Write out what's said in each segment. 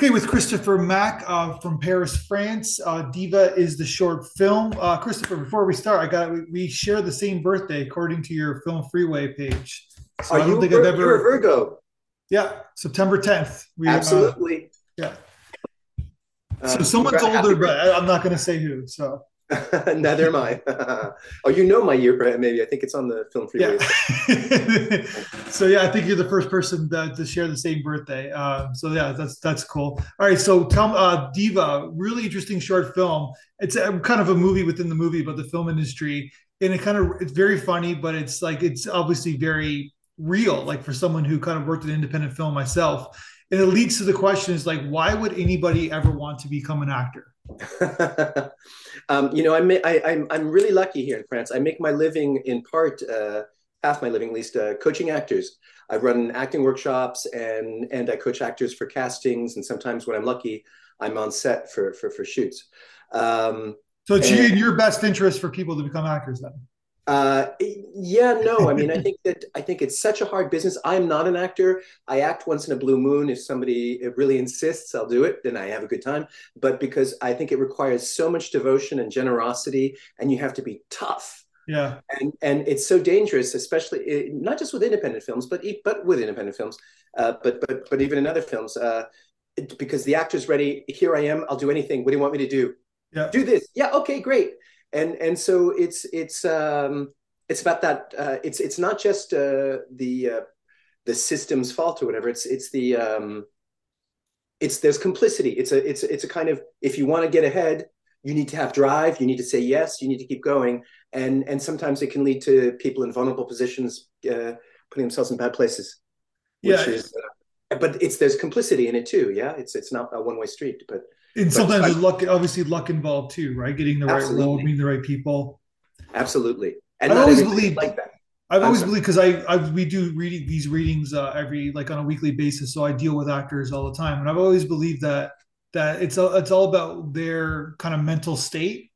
Okay, with Christopher Mack uh, from Paris, France. Uh, Diva is the short film. Uh, Christopher, before we start, I got we, we share the same birthday according to your Film Freeway page. So Are I don't think I've ever. You're a Virgo. Yeah, September 10th. We, uh, Absolutely. yeah. So um, someone's older, but I'm not going to say who. So Neither am I. oh, you know my year, maybe. I think it's on the film freeway. Yeah. so yeah, I think you're the first person that, to share the same birthday. Uh, so yeah, that's that's cool. All right, so tell uh, Diva, really interesting short film. It's a, kind of a movie within the movie about the film industry, and it kind of it's very funny, but it's like it's obviously very real. Like for someone who kind of worked in independent film myself, and it leads to the question: is like, why would anybody ever want to become an actor? um, you know, I, may, I, I'm, I'm really lucky here in France. I make my living in part, uh, half my living at least, uh, coaching actors. I run acting workshops and and I coach actors for castings, and sometimes when I'm lucky, I'm on set for for, for shoots. Um, so it's and, in your best interest for people to become actors, then. Uh, yeah, no. I mean, I think that I think it's such a hard business. I'm not an actor. I act once in a blue moon. If somebody really insists, I'll do it. Then I have a good time. But because I think it requires so much devotion and generosity, and you have to be tough. Yeah. And and it's so dangerous, especially eh, not just with independent films, but but with independent films, uh, but but but even in other films, uh, because the actor's ready. Here I am. I'll do anything. What do you want me to do? Yeah. Do this. Yeah. Okay. Great and and so it's it's um, it's about that. Uh, it's it's not just uh, the uh, the system's fault or whatever. It's it's the um, it's there's complicity. It's a it's it's a kind of if you want to get ahead, you need to have drive. You need to say yes. You need to keep going. And and sometimes it can lead to people in vulnerable positions uh, putting themselves in bad places. yeah. Is, uh, but it's there's complicity in it too. Yeah. It's it's not a one way street. But and sometimes there's luck, obviously luck involved too, right? Getting the right role, meeting the right people. Absolutely. And I always believe like that. I've always believed because I, I we do reading these readings uh, every like on a weekly basis, so I deal with actors all the time, and I've always believed that that it's a, it's all about their kind of mental state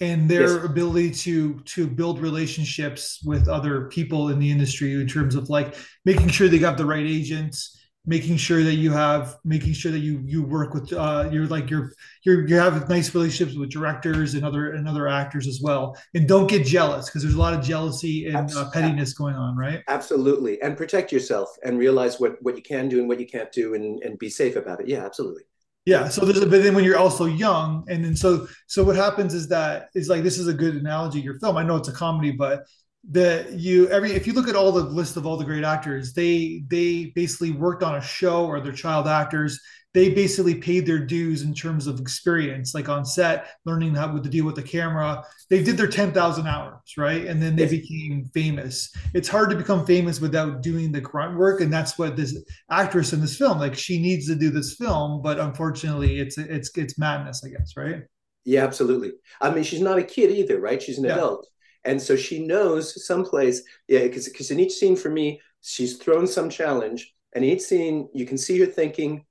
and their yes. ability to to build relationships with other people in the industry in terms of like making sure they got the right agents making sure that you have making sure that you you work with uh you're like you're you're you have nice relationships with directors and other and other actors as well. And don't get jealous because there's a lot of jealousy and uh, pettiness going on right? absolutely. And protect yourself and realize what what you can do and what you can't do and and be safe about it. Yeah absolutely. Yeah so there's a but then when you're also young and then so so what happens is that is like this is a good analogy your film. I know it's a comedy but that you every if you look at all the list of all the great actors they they basically worked on a show or they're child actors. They basically paid their dues in terms of experience like on set learning how to deal with the camera. They did their 10,000 hours right? And then they became famous. It's hard to become famous without doing the grunt work and that's what this actress in this film like she needs to do this film but unfortunately it's it's it's madness i guess right? Yeah absolutely. I mean she's not a kid either right? She's an yeah. adult and so she knows someplace, yeah, because in each scene for me, she's thrown some challenge. And each scene, you can see her thinking,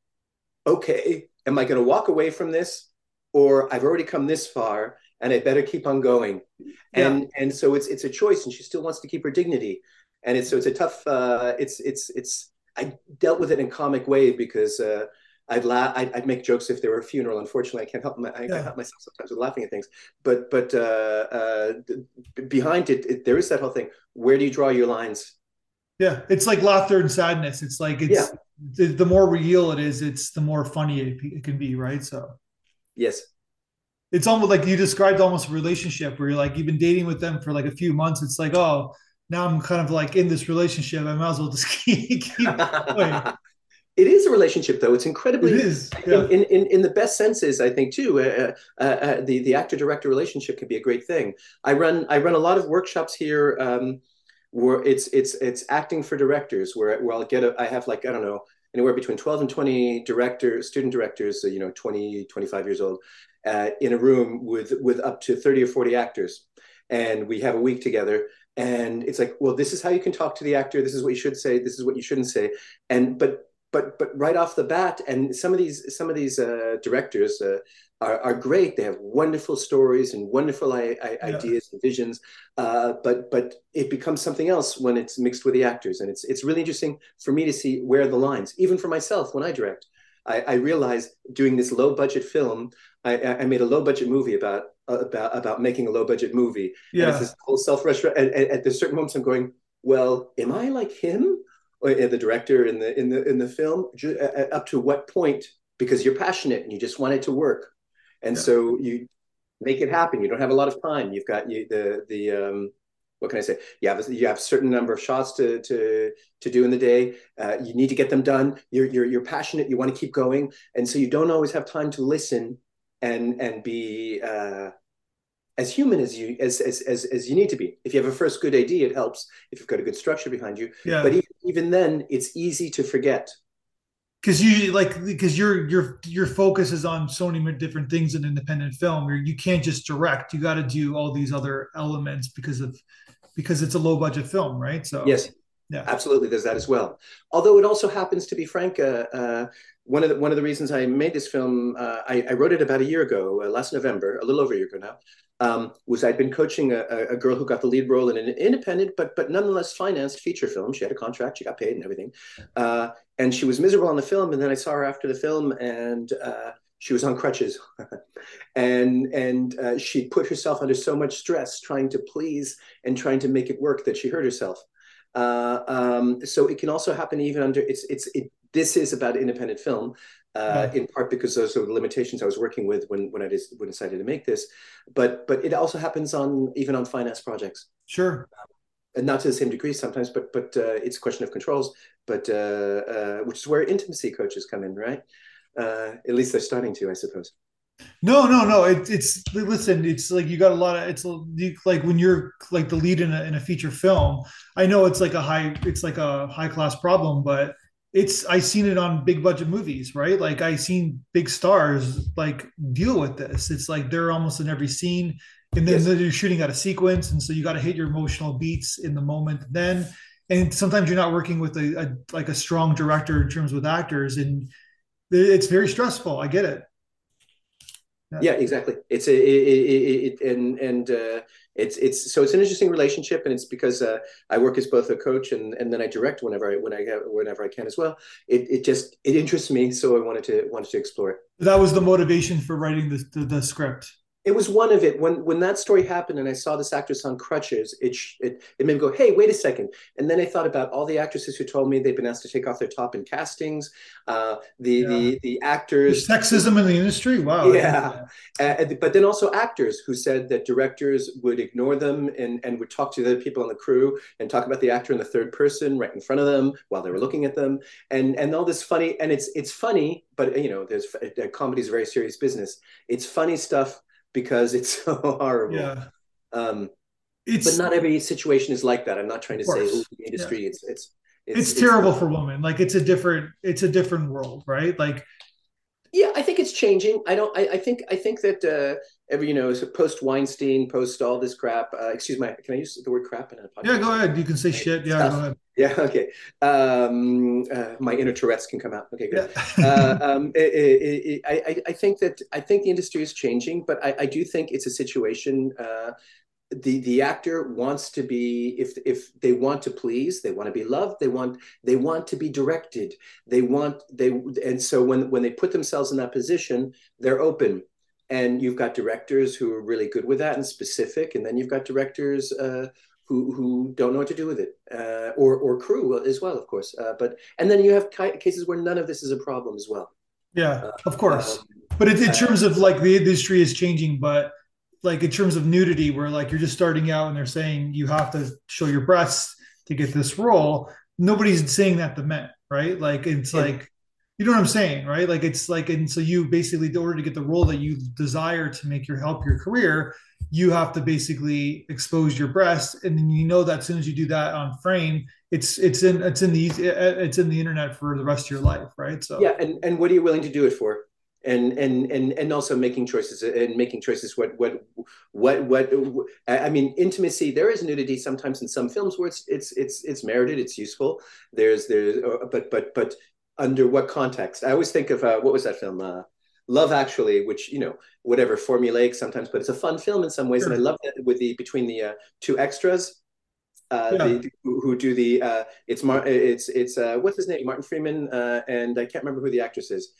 okay, am I going to walk away from this? Or I've already come this far and I better keep on going. Yeah. And and so it's it's a choice and she still wants to keep her dignity. And it's so it's a tough uh it's it's it's I dealt with it in comic way because uh I'd laugh. I'd, I'd, make jokes if there were a funeral. Unfortunately, I can't help. My, I yeah. can't help myself sometimes with laughing at things. But but uh, uh, behind it, it, there is that whole thing. Where do you draw your lines? Yeah, it's like laughter and sadness. It's like it's yeah. the, the, more real it is, it's the more funny it, it can be, right? So yes, it's almost like you described almost a relationship where you're like you've been dating with them for like a few months. It's like oh now I'm kind of like in this relationship. I might as well just keep, keep going. It is a relationship, though. It's incredibly. It is. Yeah. In, in, in the best senses, I think too. Uh, uh, uh, the the actor director relationship can be a great thing. I run I run a lot of workshops here. Um, where it's it's it's acting for directors where, where I'll get a I have like I don't know anywhere between 12 and 20 directors student directors you know 20 25 years old uh, in a room with with up to 30 or 40 actors and we have a week together and it's like well this is how you can talk to the actor this is what you should say this is what you shouldn't say and but but but right off the bat, and some of these some of these uh, directors uh, are, are great. They have wonderful stories and wonderful I- I- yeah. ideas and visions. Uh, but but it becomes something else when it's mixed with the actors, and it's it's really interesting for me to see where the lines, even for myself when I direct. I, I realized doing this low budget film, I, I made a low budget movie about about about making a low budget movie. Yeah. And it's this whole self restaurant. And, and, at certain moments, I'm going, well, am I like him, the director in the in the in the film? Up to what point? Because you're passionate and you just want it to work, and yeah. so you make it happen. You don't have a lot of time. You've got you, the the um, what can I say? You have you have a certain number of shots to to to do in the day. Uh, you need to get them done. You're you're you're passionate. You want to keep going, and so you don't always have time to listen and and be uh, as human as you as, as as as you need to be. If you have a first good idea, it helps. If you've got a good structure behind you, yeah. But even, even then, it's easy to forget because you like because your your your focus is on so many different things in independent film. You can't just direct. You got to do all these other elements because of because it's a low budget film, right? So yes, yeah, absolutely. There's that as well. Although it also happens to be frank. Uh, uh, one of the one of the reasons I made this film, uh, I, I, wrote it about a year ago, uh, last November, a little over a year ago now. Um, was I'd been coaching a, a, girl who got the lead role in an independent, but but nonetheless financed feature film. She had a contract, she got paid, and everything. Uh, and she was miserable on the film. And then I saw her after the film, and uh, she was on crutches, and and uh, she put herself under so much stress trying to please and trying to make it work that she hurt herself. Uh, um, so it can also happen even under it's it's it, this is about independent film. Uh, in part because those are the limitations I was working with when when I just when decided to make this, but but it also happens on even on finance projects. Sure, and not to the same degree sometimes, but but uh, it's a question of controls. But uh, uh, which is where intimacy coaches come in, right? Uh, at least they're starting to, I suppose. No, no, no. It, it's listen. It's like you got a lot of. It's like when you're like the lead in a, in a feature film. I know it's like a high. It's like a high class problem, but it's I seen it on big budget movies, right? Like I seen big stars like deal with this. It's like they're almost in every scene, and then yes. they're shooting out a sequence, and so you got to hit your emotional beats in the moment. Then, and sometimes you're not working with a, a like a strong director in terms with actors, and it's very stressful. I get it. Yeah, yeah exactly. It's a it, it, it, and and uh, it's it's so it's an interesting relationship, and it's because uh, I work as both a coach and and then I direct whenever I when I whenever I can as well. It it just it interests me, so I wanted to wanted to explore it. That was the motivation for writing the, the, the script it was one of it. When when that story happened and i saw this actress on crutches it, it it made me go hey wait a second. And then i thought about all the actresses who told me they'd been asked to take off their top in castings uh, the, yeah. the the actors the sexism in the industry? Wow. Yeah. Uh, but then also actors who said that directors would ignore them and and would talk to the people on the crew and talk about the actor in the third person right in front of them while they were looking at them. And and all this funny and it's it's funny but you know there's comedy is a very serious business. It's funny stuff because it's so horrible. Yeah. Um, it's, but not every situation is like that. I'm not trying to say the industry. Yeah. It's, it's, it's it's terrible for women. Like it's a different it's a different world, right? Like yeah, I think it's changing. I don't. I, I think. I think that uh, every you know, post Weinstein, post all this crap. Uh, excuse my. Can I use the word crap in a podcast? Yeah, go ahead. You can say shit. Yeah, Stuff. go ahead. Yeah. Okay. Um, uh, my inner Tourette's can come out. Okay. Good. Yeah. uh, um, it, it, it, I, I think that I think the industry is changing, but I, I do think it's a situation uh, the the actor wants to be if if they want to please they want to be loved they want they want to be directed they want they and so when when they put themselves in that position they're open and you've got directors who are really good with that and specific and then you've got directors uh, who who don't know what to do with it uh, or or crew as well of course uh, but and then you have cases where none of this is a problem as well. Yeah of course. um, but in, in terms of like the industry is changing but like in terms of nudity where like you're just starting out and they're saying you have to show your breasts to get this role nobody's saying that to men right? Like it's yeah. like you know what i'm saying right? Like it's like and so you basically in order to get the role that you desire to make your help your career you have to basically expose your breasts and then you know that as soon as you do that on frame it's it's in it's in the uh, uh, it's in the internet for the rest of your life right? So yeah and and what are you willing to do it for? And and and and also making choices uh, and making choices what what what what i mean intimacy there is nudity sometimes in some films where it's it's it's it's merited it's useful. There's there's uh, but but but under what context? I always think of uh, what was that film? Uh, love actually which you know whatever formulaic sometimes but it's a fun film in some ways sure. and i love that with the between the uh, two extras. Uh, yeah. the, who, who do the uh, it's Mar- it's it's uh, what's his name? Martin Freeman uh, and I can't remember who the actress is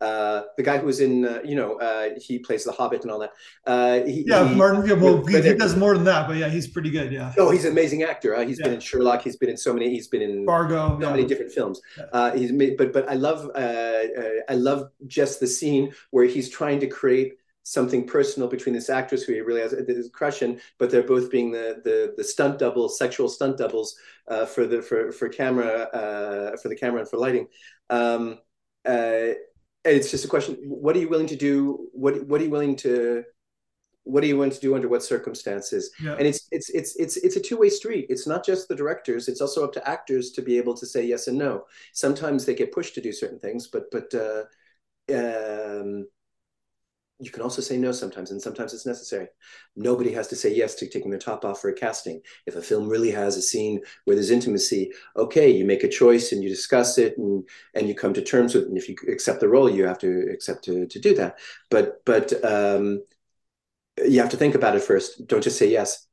Uh, the guy who was in, uh, you know, uh, he plays the Hobbit and all that. Uh, he, yeah, he, Martin. Yeah, well, he, he, does more than that, but yeah, he's pretty good. Yeah. Oh, he's an amazing actor. Uh, he's yeah. been in Sherlock. He's been in so many. He's been in Fargo. So yeah. many different films. Uh, he's made, but but I love I love just the scene where he's trying to create something personal between this actress who he really has a crush in, but they're both being the the, the stunt doubles, sexual stunt doubles uh, for the for for camera uh, for the camera and for lighting. Um, uh, it's just a question: What are you willing to do? What what are you willing to what are you willing to do under what circumstances yeah. and it's it's it's it's it's a two-way street it's not just the directors it's also up to actors to be able to say yes and no sometimes they get pushed to do certain things but but uh, um, you can also say no sometimes, and sometimes it's necessary. Nobody has to say yes to taking their top off for a casting. If a film really has a scene where there's intimacy, okay, you make a choice and you discuss it and and you come to terms with it. And if you accept the role, you have to accept to, to do that. But but um, you have to think about it first. Don't just say yes.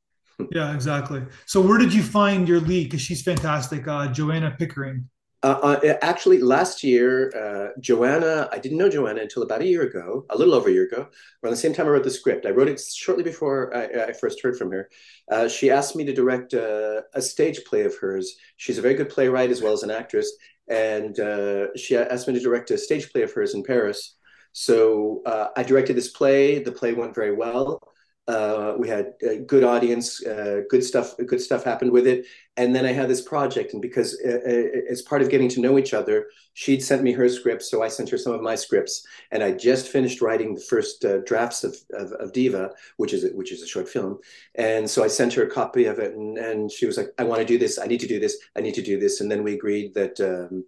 Yeah, exactly. So where did you find your lead? Because she's fantastic, uh, Joanna Pickering. Uh, uh, actually, last year, uh, Joanna, I didn't know Joanna until about a year ago, a little over a year ago, around the same time I wrote the script. I wrote it shortly before I, I first heard from her. Uh, she asked me to direct a, a, stage play of hers. She's a very good playwright as well as an actress. And uh, she asked me to direct a stage play of hers in Paris. So uh, I directed this play. The play went very well. Uh, we had a good audience, uh, good stuff. Good stuff happened with it, and then I had this project. And because uh, uh as part of getting to know each other, she'd sent me her scripts, so I sent her some of my scripts. And I just finished writing the first uh, drafts of, of, of, Diva, which is a, which is a short film. And so I sent her a copy of it, and, and she was like, "I want to do this. I need to do this. I need to do this." And then we agreed that um,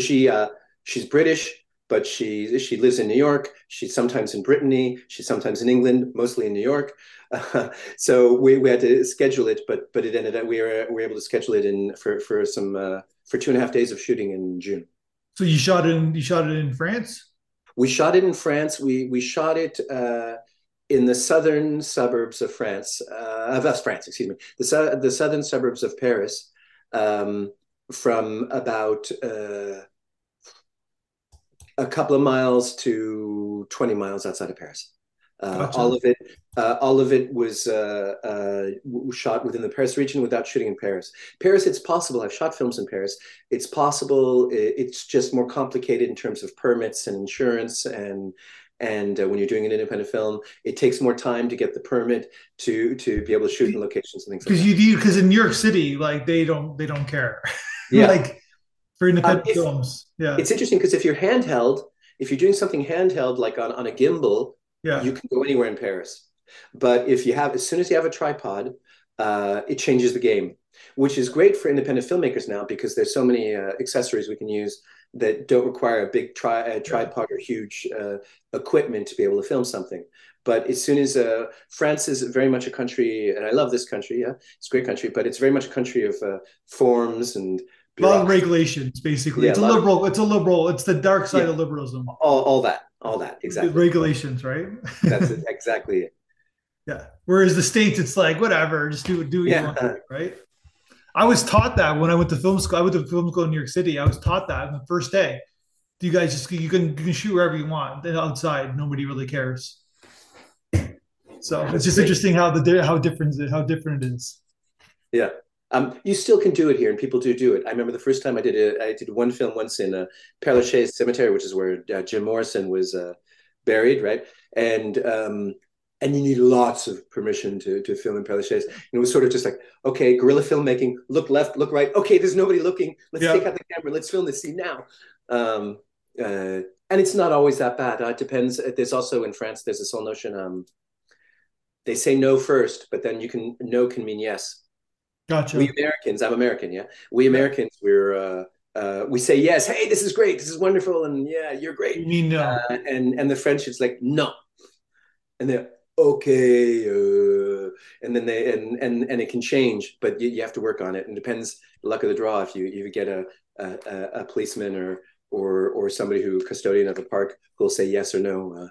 she uh, she's British but she she lives in New York. She's sometimes in Brittany. She's sometimes in England, mostly in New York. Uh, so we, we had to schedule it, but but it ended up we were we were able to schedule it in for for some uh, for two and a half days of shooting in June. So you shot it in you shot it in France. We shot it in France. We we shot it. Uh, in the southern suburbs of France, uh, of West France, excuse me, the, the southern suburbs of Paris, um, from about uh, a couple of miles to 20 miles outside of Paris. Uh, gotcha. All of it, uh, all of it was uh, uh shot within the Paris region without shooting in Paris. Paris, it's possible. I've shot films in Paris. It's possible. It's just more complicated in terms of permits and insurance and and uh, when you're doing an independent film, it takes more time to get the permit to to be able to shoot in locations and things. Because like you do because in New York City, like they don't they don't care. Yeah. like for independent um, films. Yeah, it's interesting because if you're handheld, if you're doing something handheld like on, on a gimbal, yeah, you can go anywhere in Paris. But if you have, as soon as you have a tripod, uh, it changes the game, which is great for independent filmmakers now because there's so many uh, accessories we can use that don't require a big tri- a tripod or huge uh, equipment to be able to film something. But as soon as uh, France is very much a country, and I love this country, yeah, it's a great country, but it's very much a country of uh, forms and a lot of regulations basically. Yeah, it's a, a liberal of, it's a liberal it's the dark side yeah, of liberalism. All, all that all that exactly. Regulations right? That's it, exactly it. Yeah. Whereas the states it's like whatever just do do what yeah. you want right? I was taught that when i went to film school i went to film school in new york city i was taught that on the first day. You guys just you can you can shoot wherever you want outside nobody really cares. So it's just interesting how the how different how different it is. Yeah um, you still can do it here, and people do do it. I remember the first time I did it. I did one film once in uh, Père Lachaise Cemetery, which is where uh, Jim Morrison was uh, buried, right? And um, and you need lots of permission to to film in Père Lachaise. And it was sort of just like, okay, guerrilla filmmaking. Look left, look right. Okay, there's nobody looking. Let's yeah. take out the camera. Let's film this scene now. Um, uh, and it's not always that bad. Uh, it depends. There's also in France. There's this whole notion. Um, they say no first, but then you can no can mean yes. Gotcha. We Americans, I'm American, yeah. We Americans, we're uh, uh, we say yes, hey, this is great, this is wonderful, and yeah, you're great. You mean no? Uh, and and the French, it's like no, and they're okay, uh, and then they and and and it can change, but you, you have to work on it. And it depends luck of the draw if you you get a a, a policeman or or or somebody who custodian of the park who'll say yes or no.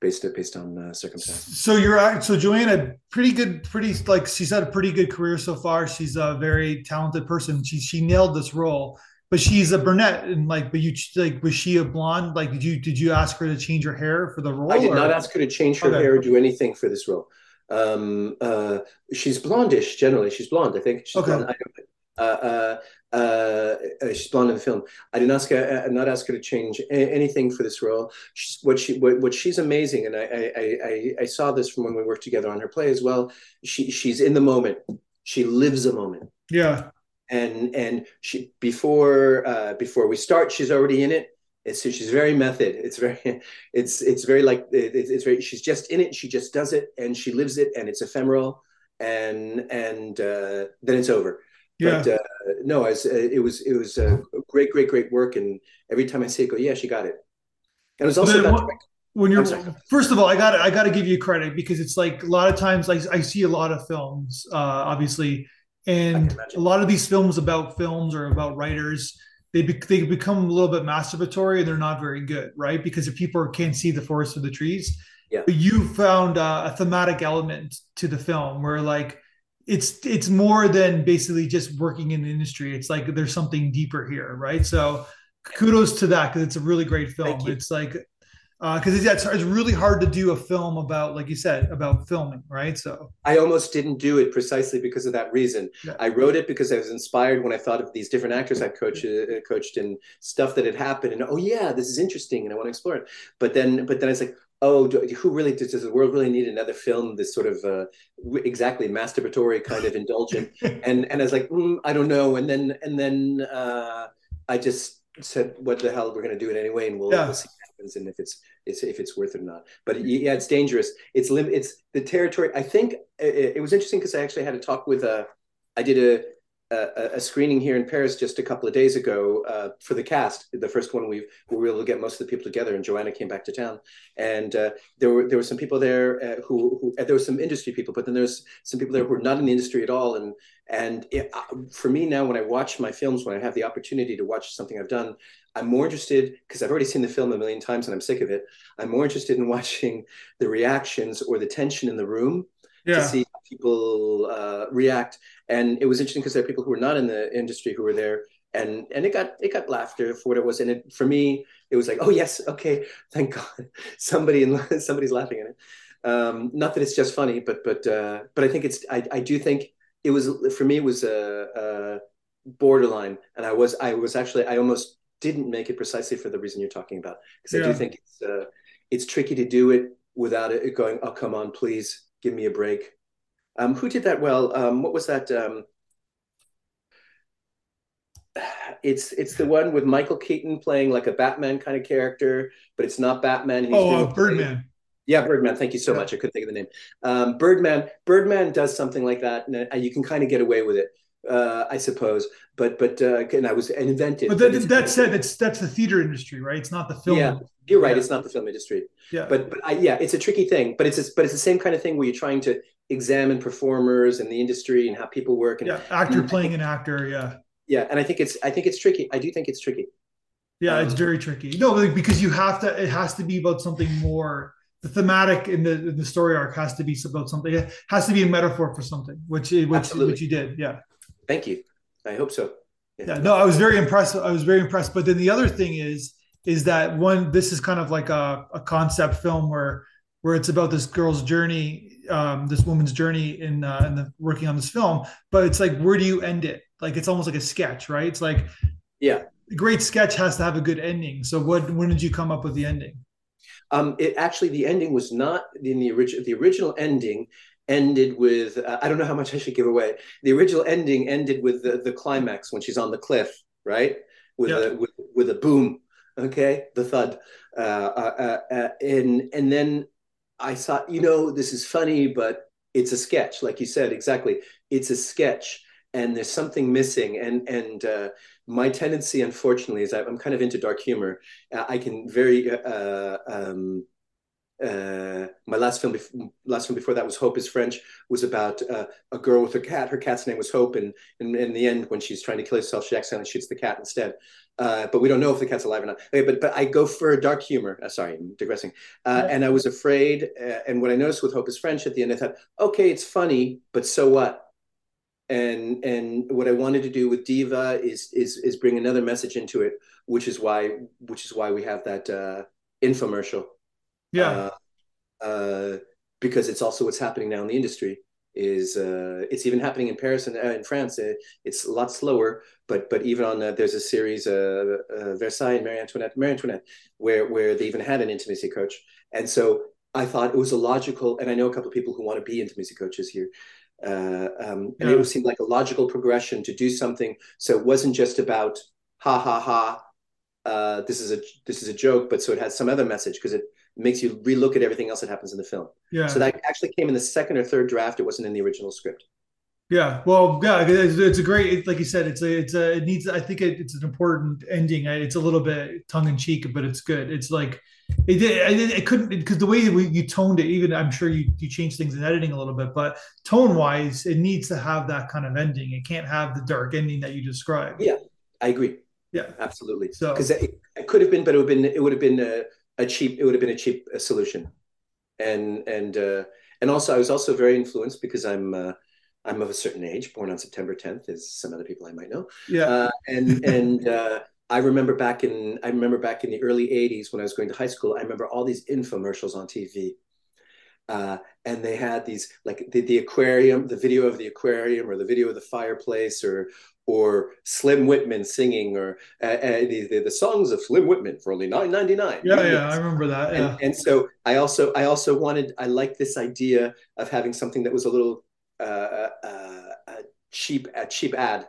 Based based on uh, circumstances. So you're so Joanna, pretty good, pretty like she's had a pretty good career so far. She's a very talented person. She she nailed this role. but she's a brunette and like but you like was she a blonde like did you did you ask her to change her hair for the role i did or? not ask her to change her okay. hair or do anything for this role um uh she's blondish generally she's blonde i think she's okay. blonde. I, uh, uh, uh, she's blonde in the film. I did not ask her, uh, not ask her to change a- anything for this role. She's, what she, what, what she's amazing, and I, I, I, I saw this from when we worked together on her play as well. She, she's in the moment. She lives a moment. Yeah, and and she before uh, before we start, she's already in it. It's she's very method. It's very it's it's very like it's, it's very she's just in it. She just does it and she lives it, and it's ephemeral, and and uh, then it's over. Yeah. But uh, no, was, it was it was a great, great, great work. And every time I see it, go, yeah, she got it. And it was also about when you're first of all, I got I got to give you credit because it's like a lot of times I, I see a lot of films, uh, obviously, and a lot of these films about films or about writers they, be, they become a little bit masturbatory and they're not very good right because if people can't see the forest for the trees yeah. but you found uh, a thematic element to the film where like it's it's more than basically just working in the industry. It's like there's something deeper here right? So kudos to that because it's a really great film. it's like because uh, it's, yeah, it's, it's really hard to do a film about like you said about filming right? So i almost didn't do it precisely because of that reason. Yeah. i wrote it because i was inspired when i thought of these different actors I've coached uh, coached and stuff that had happened and oh yeah this is interesting and i want to explore it. But then but then i was like oh do, who really does, does the world really need another film this sort of uh, exactly masturbatory kind of indulgent and and i was like mm, i don't know and then and then uh, i just said what the hell we're going to do it anyway and we'll, yeah. we'll see what happens and if it's, it's if it's worth it or not. But yeah, it's dangerous. It's lim- It's the territory. I think it, it was interesting because I actually had a talk with a. I did a, a, a screening here in Paris just a couple of days ago uh, for the cast. The first one we, we were able to get most of the people together, and Joanna came back to town. And uh, there were there were some people there uh, who, who there were some industry people, but then there's some people there who are not in the industry at all. And and it, uh, for me now, when I watch my films, when I have the opportunity to watch something I've done, I'm more interested because I've already seen the film a million times and I'm sick of it. I'm more interested in watching the reactions or the tension in the room yeah. to see people uh, react. And it was interesting because there are people who were not in the industry who were there, and and it got it got laughter for what it was. And it for me, it was like, oh yes, okay, thank God, somebody and somebody's laughing at it. Um, not that it's just funny, but but uh, but I think it's I, I do think it was for me it was a, a borderline, and I was I was actually I almost didn't make it precisely for the reason you're talking about because yeah. I do think it's uh, it's tricky to do it without it going oh come on please give me a break um, who did that well um, what was that um, it's it's the one with Michael Keaton playing like a Batman kind of character but it's not Batman He's oh uh, Birdman yeah, Birdman. Thank you so yeah. much. I couldn't think of the name. Um, Birdman. Birdman does something like that, and uh, you can kind of get away with it uh, I suppose. But but uh, and I was an invented. But, that, that said, that's that's the theater industry, right? It's not the film. Yeah, industry. you're right. Yeah. It's not the film industry. Yeah. But but I, yeah, it's a tricky thing. But it's a, but it's the same kind of thing where you're trying to examine performers and the industry and how people work. And yeah, actor and playing think, an actor. Yeah. Yeah, and I think it's I think it's tricky. I do think it's tricky. Yeah, um, it's very tricky. No, because you have to. It has to be about something more the thematic in the the story arc has to be about something. It has to be a metaphor for something, which which Absolutely. which you did. Yeah. Thank you. I hope so. Yeah. no, I was very impressed. I was very impressed. But then the other thing is, is that one, this is kind of like a, a concept film where, where it's about this girl's journey, um, this woman's journey in, uh, in the working on this film. But it's like, where do you end it? Like, it's almost like a sketch, right? It's like, yeah, a great sketch has to have a good ending. So what, when did you come up with the ending? Um, it actually, the ending was not in the original, the original ending ended with uh, I don't know how much I should give away. The original ending ended with the, the climax when she's on the cliff, right? With yeah. a with, with a boom, okay, the thud, uh, uh, uh, uh, and and then I thought, you know, this is funny, but it's a sketch, like you said, exactly. It's a sketch, and there's something missing, and and uh, my tendency, unfortunately, is I'm kind of into dark humor. I can very um, uh, my last film, bef- last film before that was Hope is French, was about uh, a girl with a cat. Her cat's name was Hope, and, and, in the end, when she's trying to kill herself, she accidentally shoots the cat instead. Uh, but we don't know if the cat's alive or not. Okay, but but I go for dark humor. Uh, sorry, I'm digressing. Uh, yeah. And I was afraid. Uh, and what I noticed with Hope is French at the end, I thought, okay, it's funny, but so what? and and what I wanted to do with Diva is is is bring another message into it, which is why which is why we have that uh, infomercial. Yeah. Uh, uh, because it's also what's happening now in the industry is uh, it's even happening in Paris and uh, in France. Uh, it's a lot slower, but but even on there's a series uh, uh, Versailles and Marie Antoinette, Marie Antoinette, where where they even had an intimacy coach, and so I thought it was a logical, and I know a couple of people who want to be intimacy coaches here. Uh, um, and yeah. it seemed like a logical progression to do something. So it wasn't just about ha ha ha. Uh, this is a this is a joke, but so it has some other message because it makes you relook at everything else that happens in the film. Yeah. So that actually came in the second or third draft. It wasn't in the original script. Yeah, well, yeah, it's, it's a great, like you said, it's a, it's a, it needs. I think it, it's an important ending. It's a little bit tongue in cheek, but it's good. It's like it did. It, it couldn't because the way we, you toned it, even I'm sure you you changed things in editing a little bit, but tone wise, it needs to have that kind of ending. It can't have the dark ending that you described. Yeah, I agree. Yeah, absolutely. So because it, it, could have been, but it would have been it would have been a, a cheap. It would have been a cheap uh, solution, and and uh, and also I was also very influenced because I'm. Uh, I'm of a certain age, born on September 10th, as some other people I might know. Yeah. Uh, and and uh, I remember back in I remember back in the early 80s when I was going to high school, I remember all these infomercials on TV. Uh, and they had these like the, the aquarium, the video of the aquarium or the video of the fireplace or or Slim Whitman singing or uh, uh, the, the, the songs of Slim Whitman for only nine ninety nine. Yeah, yeah, I remember that. Yeah. And, and, so I also I also wanted I liked this idea of having something that was a little uh, uh, a cheap a cheap ad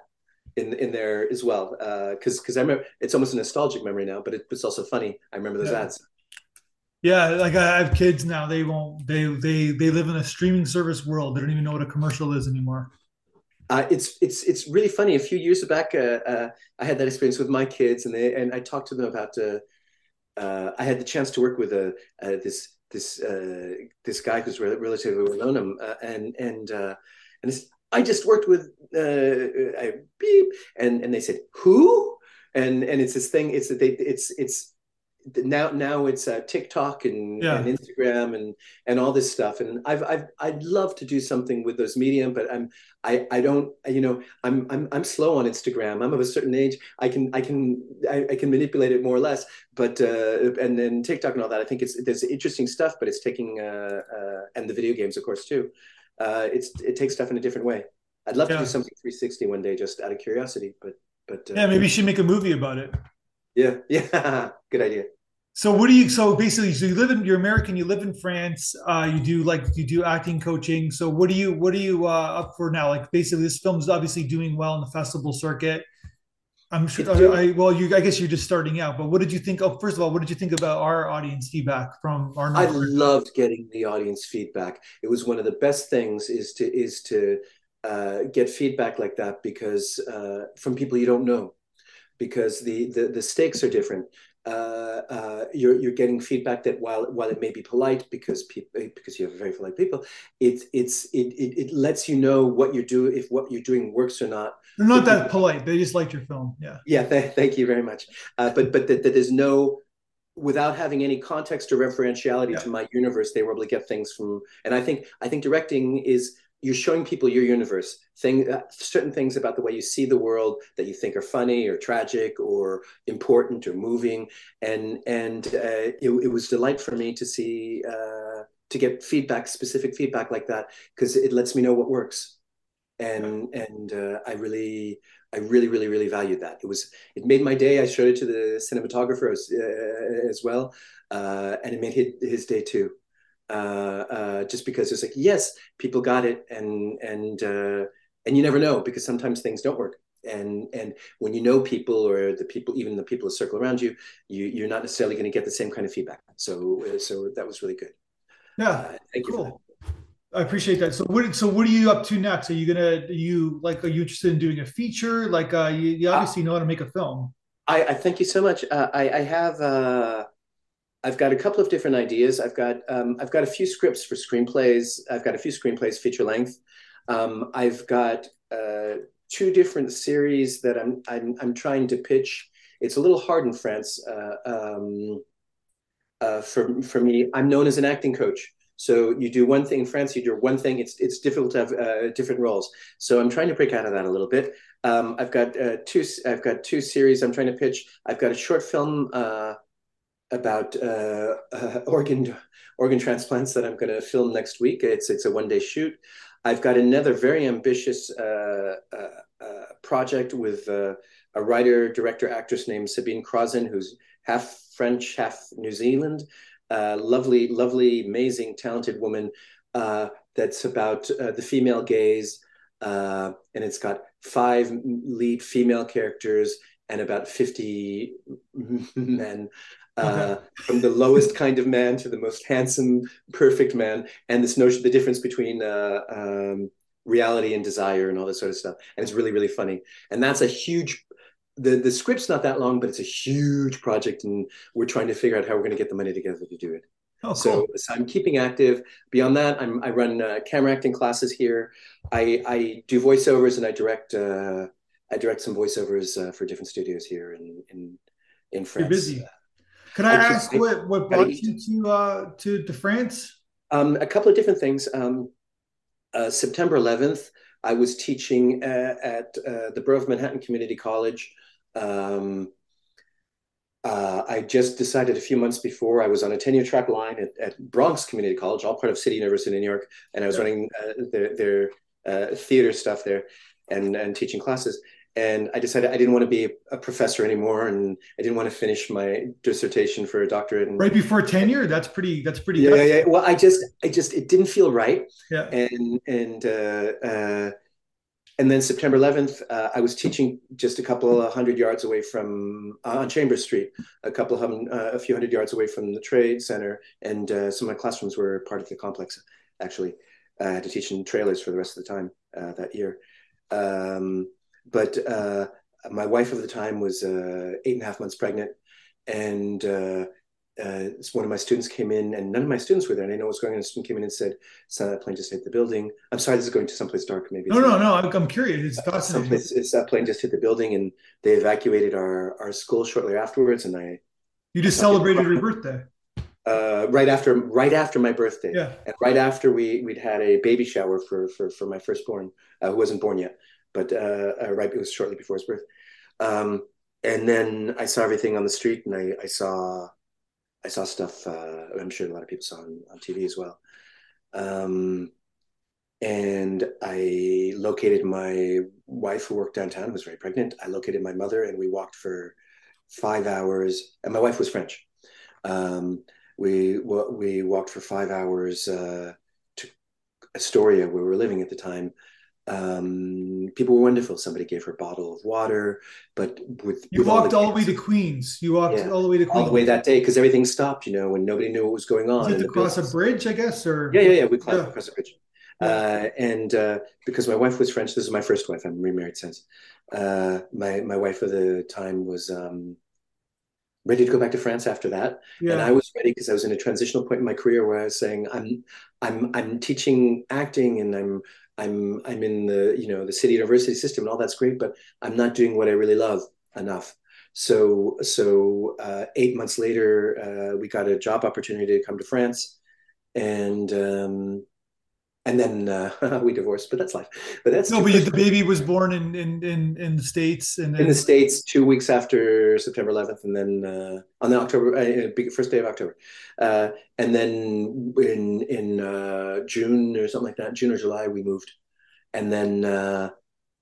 in in there as well because uh, because I remember it's almost a nostalgic memory now, but it, it's also funny. I remember those yeah. ads. Yeah, like I have kids now. They won't. They they they live in a streaming service world. They don't even know what a commercial is anymore. Uh, it's it's it's really funny. A few years back, uh, uh, I had that experience with my kids, and they and I talked to them about. Uh, uh, I had the chance to work with a this this this guy who's relatively well known, and and and it's I just worked with uh, I beep, and and they said who, and and it's this thing. It's that they it's it's now now it's uh, TikTok and, yeah. and, Instagram and and all this stuff. And I've I've I'd love to do something with those medium, but I'm I I don't you know I'm I'm I'm slow on Instagram. I'm of a certain age. I can I can I, I can manipulate it more or less. But uh, and then TikTok and all that. I think it's there's interesting stuff, but it's taking uh, uh, and the video games of course too uh, it's it takes stuff in a different way. I'd love yeah. to do something 360 one day, just out of curiosity. But but uh, yeah, maybe you should make a movie about it. Yeah, yeah, good idea. So what do you? So basically, so you live in you're American. You live in France. Uh, you do like you do acting coaching. So what do you what are you uh, up for now? Like basically, this film is obviously doing well in the festival circuit. I'm sure. I, I, well, you. I guess you're just starting out. But what did you think? of? first of all, what did you think about our audience feedback from our? I loved getting the audience feedback. It was one of the best things is to is to uh, get feedback like that because uh, from people you don't know, because the the, the stakes are different uh, uh, you're you're getting feedback that while while it may be polite because people because you have very polite people, it it's it, it it lets you know what you're doing if what you're doing works or not. They're not that polite. They just liked your film. Yeah. Yeah. Th- thank you very much. Uh, but but that, that there's no without having any context or referentiality yeah. to my universe, they were able to get things from. And I think I think directing is you're showing people your universe, thing, uh, certain things about the way you see the world that you think are funny or tragic or important or moving, and and uh, it, it, was delight for me to see uh, to get feedback, specific feedback like that, because it lets me know what works, and and uh, I really. I really, really, really valued that. It was, it made my day. I showed it to the cinematographer as, uh, as well, uh, and it made his, his day too just because it's like yes, people got it, and and uh, and you never know because sometimes things don't work. And and when you know people or the people, even the people that circle around you, you you're not necessarily going to get the same kind of feedback. So uh, so that was really good. Yeah, uh, thank cool. you. I appreciate that. So what so what are you up to next? Are you gonna are you like are you interested in doing a feature? Like uh, you, you obviously know how to make a film. I, I thank you so much. Uh, I, I have uh, I've got a couple of different ideas. I've got um, I've got a few scripts for screenplays. I've got a few screenplays feature length. Um, I've got uh, two different series that I'm, I'm I'm trying to pitch. It's a little hard in France uh, um, uh, for for me. I'm known as an acting coach, So you do one thing in France, you do one thing. It's it's difficult to have uh, different roles. So I'm trying to break out of that a little bit. Um, I've got uh, two. I've got two series. I'm trying to pitch. I've got a short film uh, about uh, uh, organ organ transplants that I'm going to film next week. It's it's a one day shoot. I've got another very ambitious uh, project with a writer, director, actress named Sabine Crozin, who's half French, half New Zealand uh, lovely, lovely, amazing, talented woman uh, that's about uh, the female gaze. Uh, and it's got five lead female characters and about 50 men. Uh, okay. from the lowest kind of man to the most handsome, perfect man, and this notion, the difference between uh, um, reality and desire, and all this sort of stuff. And it's really, really funny. And that's a huge the the script's not that long, but it's a huge project, and we're trying to figure out how we're going to get the money together to do it. Oh, cool. so, so, I'm keeping active. Beyond that, I'm, i run uh, camera acting classes here. I, I do voiceovers and I direct uh, I direct some voiceovers uh, for different studios here in in, in France. You're busy. Can I, ask what what brought you to uh, to to France? Um, a couple of different things. Um, uh, September 11th, I was teaching uh, at uh, the Borough of Manhattan Community College um, uh, I just decided a few months before I was on a tenure track line at, at, Bronx Community College, all part of City University in New York, and I was yeah. running uh, their, their uh, theater stuff there and and teaching classes. And I decided I didn't want to be a professor anymore, and I didn't want to finish my dissertation for a doctorate. And, right before tenure, that's pretty. That's pretty. Yeah, yeah, yeah. Well, I just, I just, it didn't feel right. Yeah. And and uh, uh and then September 11th, uh, I was teaching just a couple of hundred yards away from uh, on Chambers Street, a couple of uh, a few hundred yards away from the Trade Center, and uh, some of my classrooms were part of the complex. Actually, I had to teach in trailers for the rest of the time uh, that year. Um, but uh, my wife of the time was eight and a half months pregnant, and uh, one of my students came in and none of my students were there and I know what's going on. A student came in and said, son, that plane just hit the building. I'm sorry, this is going to someplace dark. Maybe. No, no, no. I'm, I'm curious. It's fascinating. Someplace, it's that plane just hit the building and they evacuated our, our school shortly afterwards. And I, you just celebrated your birthday. Uh, right after, right after my birthday. Yeah. And right after we, we'd had a baby shower for, for, for my firstborn, uh, who wasn't born yet, but, uh, uh right. It was shortly before his birth. Um, and then I saw everything on the street and I, I saw, I saw stuff. Uh, I'm sure a lot of people saw on, on TV as well. Um, and I located my wife who worked downtown, was very pregnant. I located my mother, and we walked for five hours. And my wife was French. Um, we we walked for five hours uh, to Astoria, where we were living at the time, um, people were wonderful. Somebody gave her a bottle of water, but with you with walked all the, all way to Queens. You walked yeah, all the way to Queens. All the way that day because everything stopped, you know, when nobody knew what was going on. Was it across a bridge, I guess, or yeah, yeah, yeah. We climbed yeah. across a bridge, uh, and uh, because my wife was French, this is my first wife. I'm remarried since. Uh, my my wife at the time was um, ready to go back to France after that, yeah. and I was ready because I was in a transitional point in my career where I was saying, I'm I'm I'm teaching acting and I'm I'm I'm in the you know the city university system and all that's great, but I'm not doing what I really love enough. So so uh, eight months later, uh, we got a job opportunity to come to France, and um, and then uh, we divorced. But that's life. But that's no. But the baby was born in in in, in the states and then... in the states two weeks after September 11th, and then uh, on the October uh, first day of October, uh, and then in in uh, June or something like that, June or July, we moved, and then uh,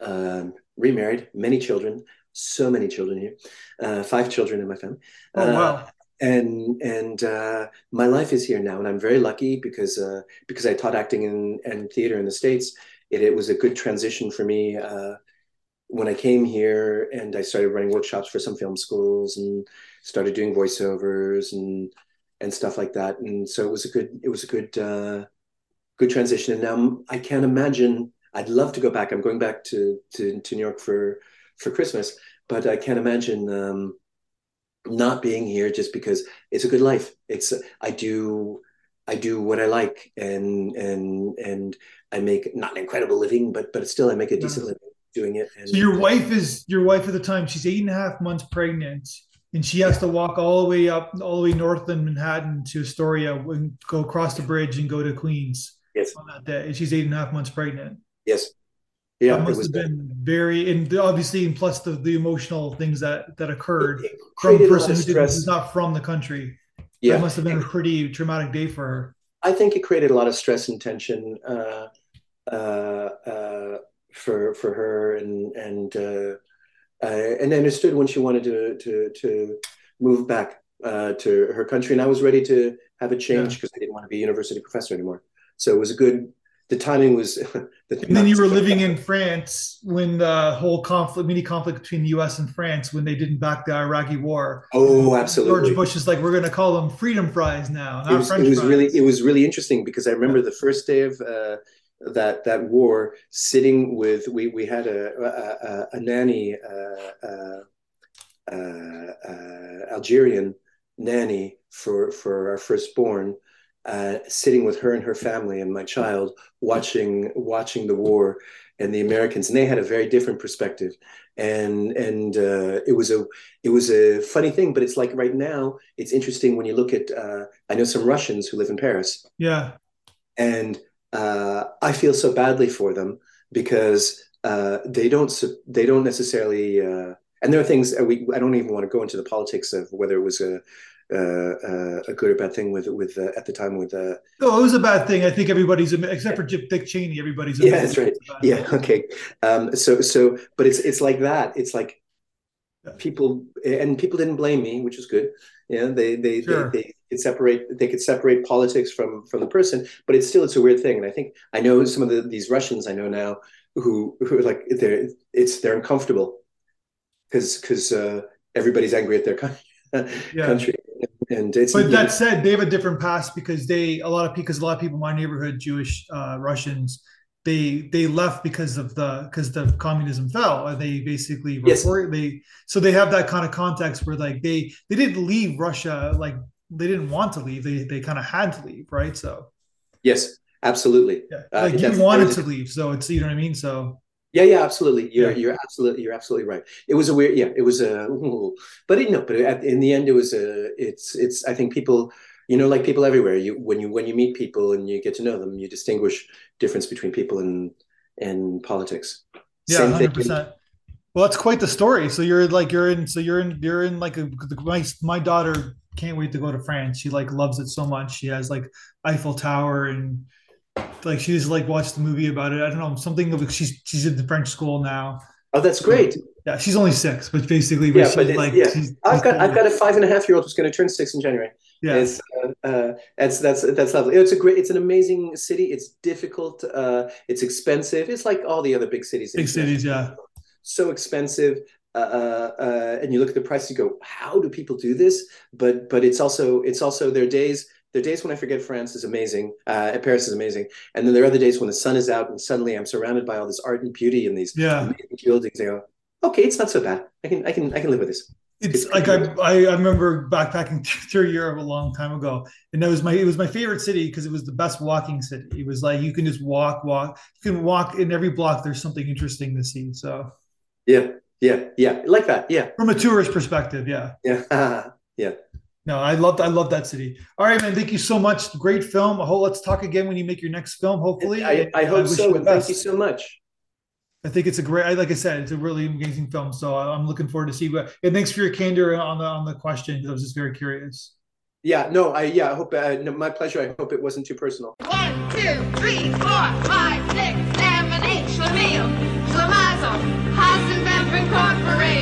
um, remarried, many children, so many children here, five children in my family. Oh wow! And and uh, my life is here now, and I'm very lucky because uh, because I taught acting and, and theater in the states. It, it was a good transition for me uh, when I came here, and I started running workshops for some film schools and started doing voiceovers and and stuff like that. And so it was a good it was a good uh, good transition. And now I can't imagine. I'd love to go back. I'm going back to to, to New York for for Christmas, but I can't imagine. Um, not being here just because it's a good life. It's I do I do what I like and and and I make not an incredible living, but but still I make a decent living doing it. And, so your uh, wife is your wife at the time. She's eight and a half months pregnant. and she has to walk all the way up, all the way north in Manhattan to Astoria, and go across the bridge and go to Queens. Yes. On that day, and she's eight and a half months pregnant. Yes. Yeah, that must have been bad. very, and obviously, and plus the, the emotional things that that occurred from a person who who's not from the country. Yeah, that must have been a pretty traumatic day for her. I think it created a lot of stress and tension uh, uh, uh, for for her, and and uh, and I understood when she wanted to to to move back uh, to her country, and I was ready to have a change because yeah. I didn't want to be a university professor anymore. So it was a good. The timing was. the and then you were living in France when the whole conflict, mini conflict between the U.S. and France, when they didn't back the Iraqi war. Oh, absolutely. George Bush is like, we're going to call them freedom fries now, not it was, French it was fries. really, it was really interesting because I remember the first day of. Uh, that that war, sitting with we we had a a, a, a nanny, uh, uh, uh, uh, Algerian nanny for for our firstborn, uh, sitting with her and her family and my child, watching watching the war and the Americans, and they had a very different perspective, and and uh, it was a it was a funny thing, but it's like right now it's interesting when you look at uh, I know some Russians who live in Paris, yeah, and uh, I feel so badly for them because uh, they don't they don't necessarily uh, and there are things we I don't even want to go into the politics of whether it was a a good or bad thing with with uh, at the time with uh oh it was a bad thing. I think everybody's except for dick cheney everybody's yeah that's right. Yeah okay. Um so so but it's it's like that. It's like people and people didn't blame me which is good. Yeah they they, sure. they, they could separate they could separate politics from from the person but it's still it's a weird thing. And i think i know some of the, these russians i know now who who are like they're it's they're uncomfortable because because uh, everybody's angry at their country, yeah. country and it's but that said they have a different past because they a lot of because a lot of people in my neighborhood jewish uh, russians they they left because of the because the communism fell and they basically yes. they so they have that kind of context where like they they didn't leave russia like they didn't want to leave. They they kind of had to leave, right? So yes, absolutely. Yeah. Uh, like uh, you wanted to leave, so it's you know what I mean. So yeah, yeah, absolutely. You're yeah. you're absolutely you're absolutely right. It was a weird, yeah. It was a, but you know, but at, in the end, it was a. It's it's. I think people, you know, like people everywhere. You when you when you meet people and you get to know them, you distinguish difference between people and and politics. Yeah, hundred percent. Well, that's quite the story. So you're like you're in. So you're in. You're in like a, my my daughter can't wait to go to France. She like loves it so much. She has like Eiffel Tower and like she's like watched the movie about it. I don't know something of she's she's in the French school now. Oh, that's great. Yeah, she's only six, but basically, yeah, but like, yeah. She's, I've got I've got a five and a half year old who's going to turn six in January. Yeah, it's, uh, uh, that's that's that's lovely. It's a great, it's an amazing city. It's difficult. Uh, it's expensive. It's like all the other big cities. Big cities, yeah. So expensive. Uh, uh, uh, and you look at the price, you go, how do people do this? But but it's also it's also their days. Their days when I forget France is amazing. Uh, Paris is amazing, and then there are other days when the sun is out and suddenly I'm surrounded by all this art and beauty and these yeah. amazing buildings. I go, okay, it's not so bad. I can I can I can live with this. It's, it's like I, I remember backpacking through Europe a long time ago, and that was my it was my favorite city because it was the best walking city. It was like you can just walk, walk. You can walk in every block. There's something interesting to see. So yeah, yeah, yeah, like that. Yeah, from a tourist perspective. Yeah, yeah, yeah. No, I loved I love that city. All right, man. Thank you so much. Great film. I hope let's talk again when you make your next film. Hopefully, I, I hope I so. And thank you so much. I think it's a great, like I said, it's a really amazing film. So I'm looking forward to see what. And thanks for your candor on the on the question. I was just very curious. Yeah, no, I yeah, I hope uh, no, my pleasure. I hope it wasn't too personal. One, two, three, four, five, six, seven, eight. Schlemiel, Schlemazel, Hasenpfeffer Incorporated.